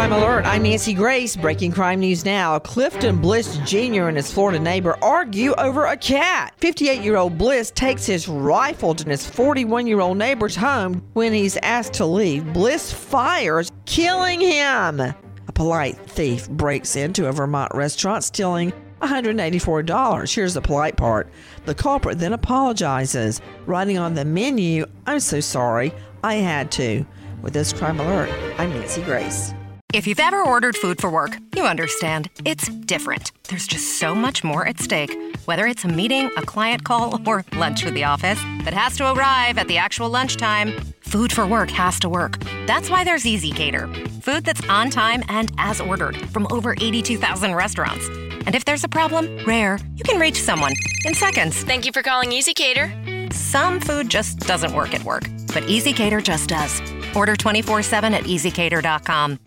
Crime Alert. I'm Nancy Grace. Breaking crime news now. Clifton Bliss Jr. and his Florida neighbor argue over a cat. 58 year old Bliss takes his rifle to his 41 year old neighbor's home. When he's asked to leave, Bliss fires, killing him. A polite thief breaks into a Vermont restaurant, stealing $184. Here's the polite part. The culprit then apologizes, writing on the menu, I'm so sorry, I had to. With this crime alert, I'm Nancy Grace. If you've ever ordered food for work, you understand. It's different. There's just so much more at stake. Whether it's a meeting, a client call, or lunch with the office that has to arrive at the actual lunchtime, food for work has to work. That's why there's ezCater. Food that's on time and as ordered from over 82,000 restaurants. And if there's a problem, rare, you can reach someone in seconds. Thank you for calling ezCater. Some food just doesn't work at work, but ezCater just does. Order 24 7 at ezcater.com.